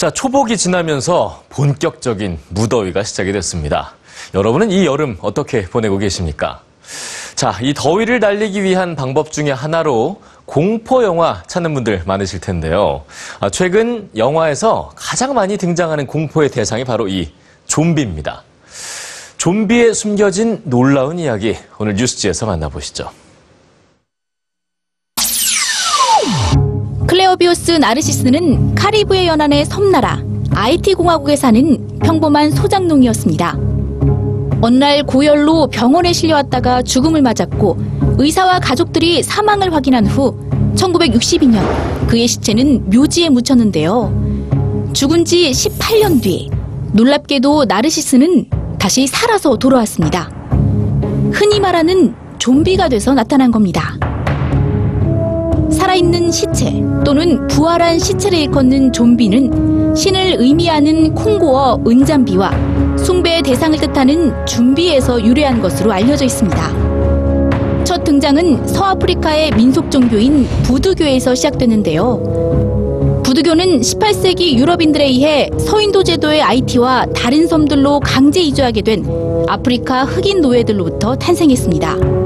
자, 초복이 지나면서 본격적인 무더위가 시작이 됐습니다. 여러분은 이 여름 어떻게 보내고 계십니까? 자, 이 더위를 날리기 위한 방법 중에 하나로 공포 영화 찾는 분들 많으실 텐데요. 아, 최근 영화에서 가장 많이 등장하는 공포의 대상이 바로 이 좀비입니다. 좀비에 숨겨진 놀라운 이야기 오늘 뉴스지에서 만나보시죠. 클레오비우스 나르시스는 카리브해 연안의 섬나라 아이티 공화국에 사는 평범한 소장농이었습니다. 어느 날 고열로 병원에 실려왔다가 죽음을 맞았고 의사와 가족들이 사망을 확인한 후 1962년 그의 시체는 묘지에 묻혔는데요. 죽은 지 18년 뒤 놀랍게도 나르시스는 다시 살아서 돌아왔습니다. 흔히 말하는 좀비가 돼서 나타난 겁니다. 살아있는 시체 또는 부활한 시체를 일컫는 좀비는 신을 의미하는 콩고어 은잠비와 숭배의 대상을 뜻하는 준비에서 유래한 것으로 알려져 있습니다. 첫 등장은 서아프리카의 민속 종교인 부두교에서 시작되는데요. 부두교는 18세기 유럽인들에 의해 서인도 제도의 아이티와 다른 섬들로 강제 이주하게 된 아프리카 흑인 노예들로부터 탄생했습니다.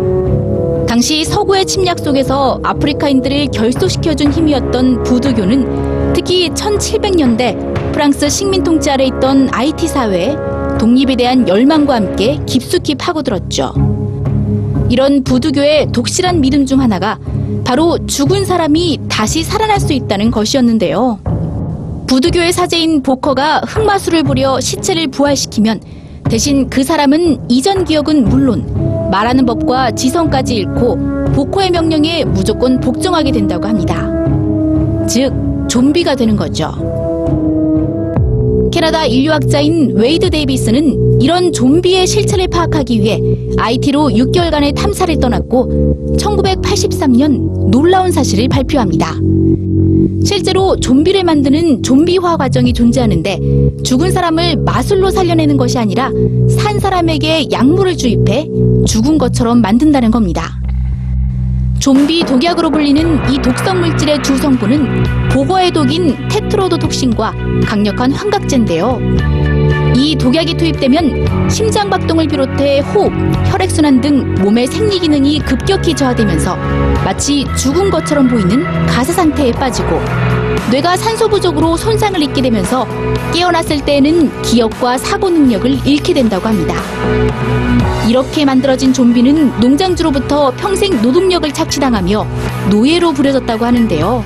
당시 서구의 침략 속에서 아프리카인들을 결속시켜준 힘이었던 부두교는 특히 1700년대 프랑스 식민 통치 아래 있던 아이티 사회에 독립에 대한 열망과 함께 깊숙이 파고들었죠. 이런 부두교의 독실한 믿음 중 하나가 바로 죽은 사람이 다시 살아날 수 있다는 것이었는데요. 부두교의 사제인 보커가 흑마술을 부려 시체를 부활시키면 대신 그 사람은 이전 기억은 물론 말하는 법과 지성까지 잃고 보코의 명령에 무조건 복종하게 된다고 합니다. 즉, 좀비가 되는 거죠. 캐나다 인류학자인 웨이드 데이비스는 이런 좀비의 실체를 파악하기 위해 아이티로 6개월간의 탐사를 떠났고 1983년 놀라운 사실을 발표합니다. 실제로 좀비를 만드는 좀비화 과정이 존재하는데 죽은 사람을 마술로 살려내는 것이 아니라 산 사람에게 약물을 주입해 죽은 것처럼 만든다는 겁니다. 좀비 독약으로 불리는 이 독성 물질의 주 성분은 보거의 독인 테트로도톡신과 강력한 환각제인데요. 이 독약이 투입되면 심장 박동을 비롯해 호흡, 혈액순환 등 몸의 생리 기능이 급격히 저하되면서 마치 죽은 것처럼 보이는 가사 상태에 빠지고 뇌가 산소 부족으로 손상을 입게 되면서 깨어났을 때에는 기억과 사고 능력을 잃게 된다고 합니다. 이렇게 만들어진 좀비는 농장주로부터 평생 노동력을 착취당하며 노예로 부려졌다고 하는데요.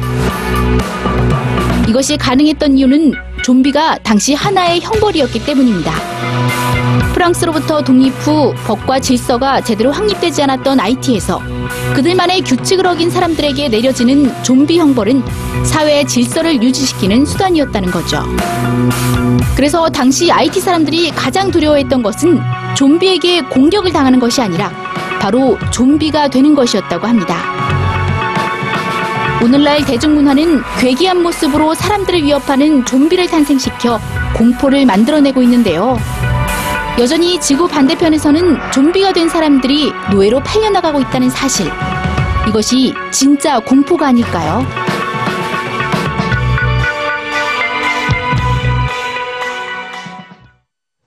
이것이 가능했던 이유는 좀비가 당시 하나의 형벌이었기 때문입니다. 프랑스로부터 독립 후 법과 질서가 제대로 확립되지 않았던 IT에서 그들만의 규칙을 어긴 사람들에게 내려지는 좀비 형벌은 사회의 질서를 유지시키는 수단이었다는 거죠. 그래서 당시 IT 사람들이 가장 두려워했던 것은 좀비에게 공격을 당하는 것이 아니라 바로 좀비가 되는 것이었다고 합니다. 오늘날 대중문화는 괴기한 모습으로 사람들을 위협하는 좀비를 탄생시켜 공포를 만들어내고 있는데요. 여전히 지구 반대편에서는 좀비가 된 사람들이 노예로 팔려나가고 있다는 사실. 이것이 진짜 공포가 아닐까요?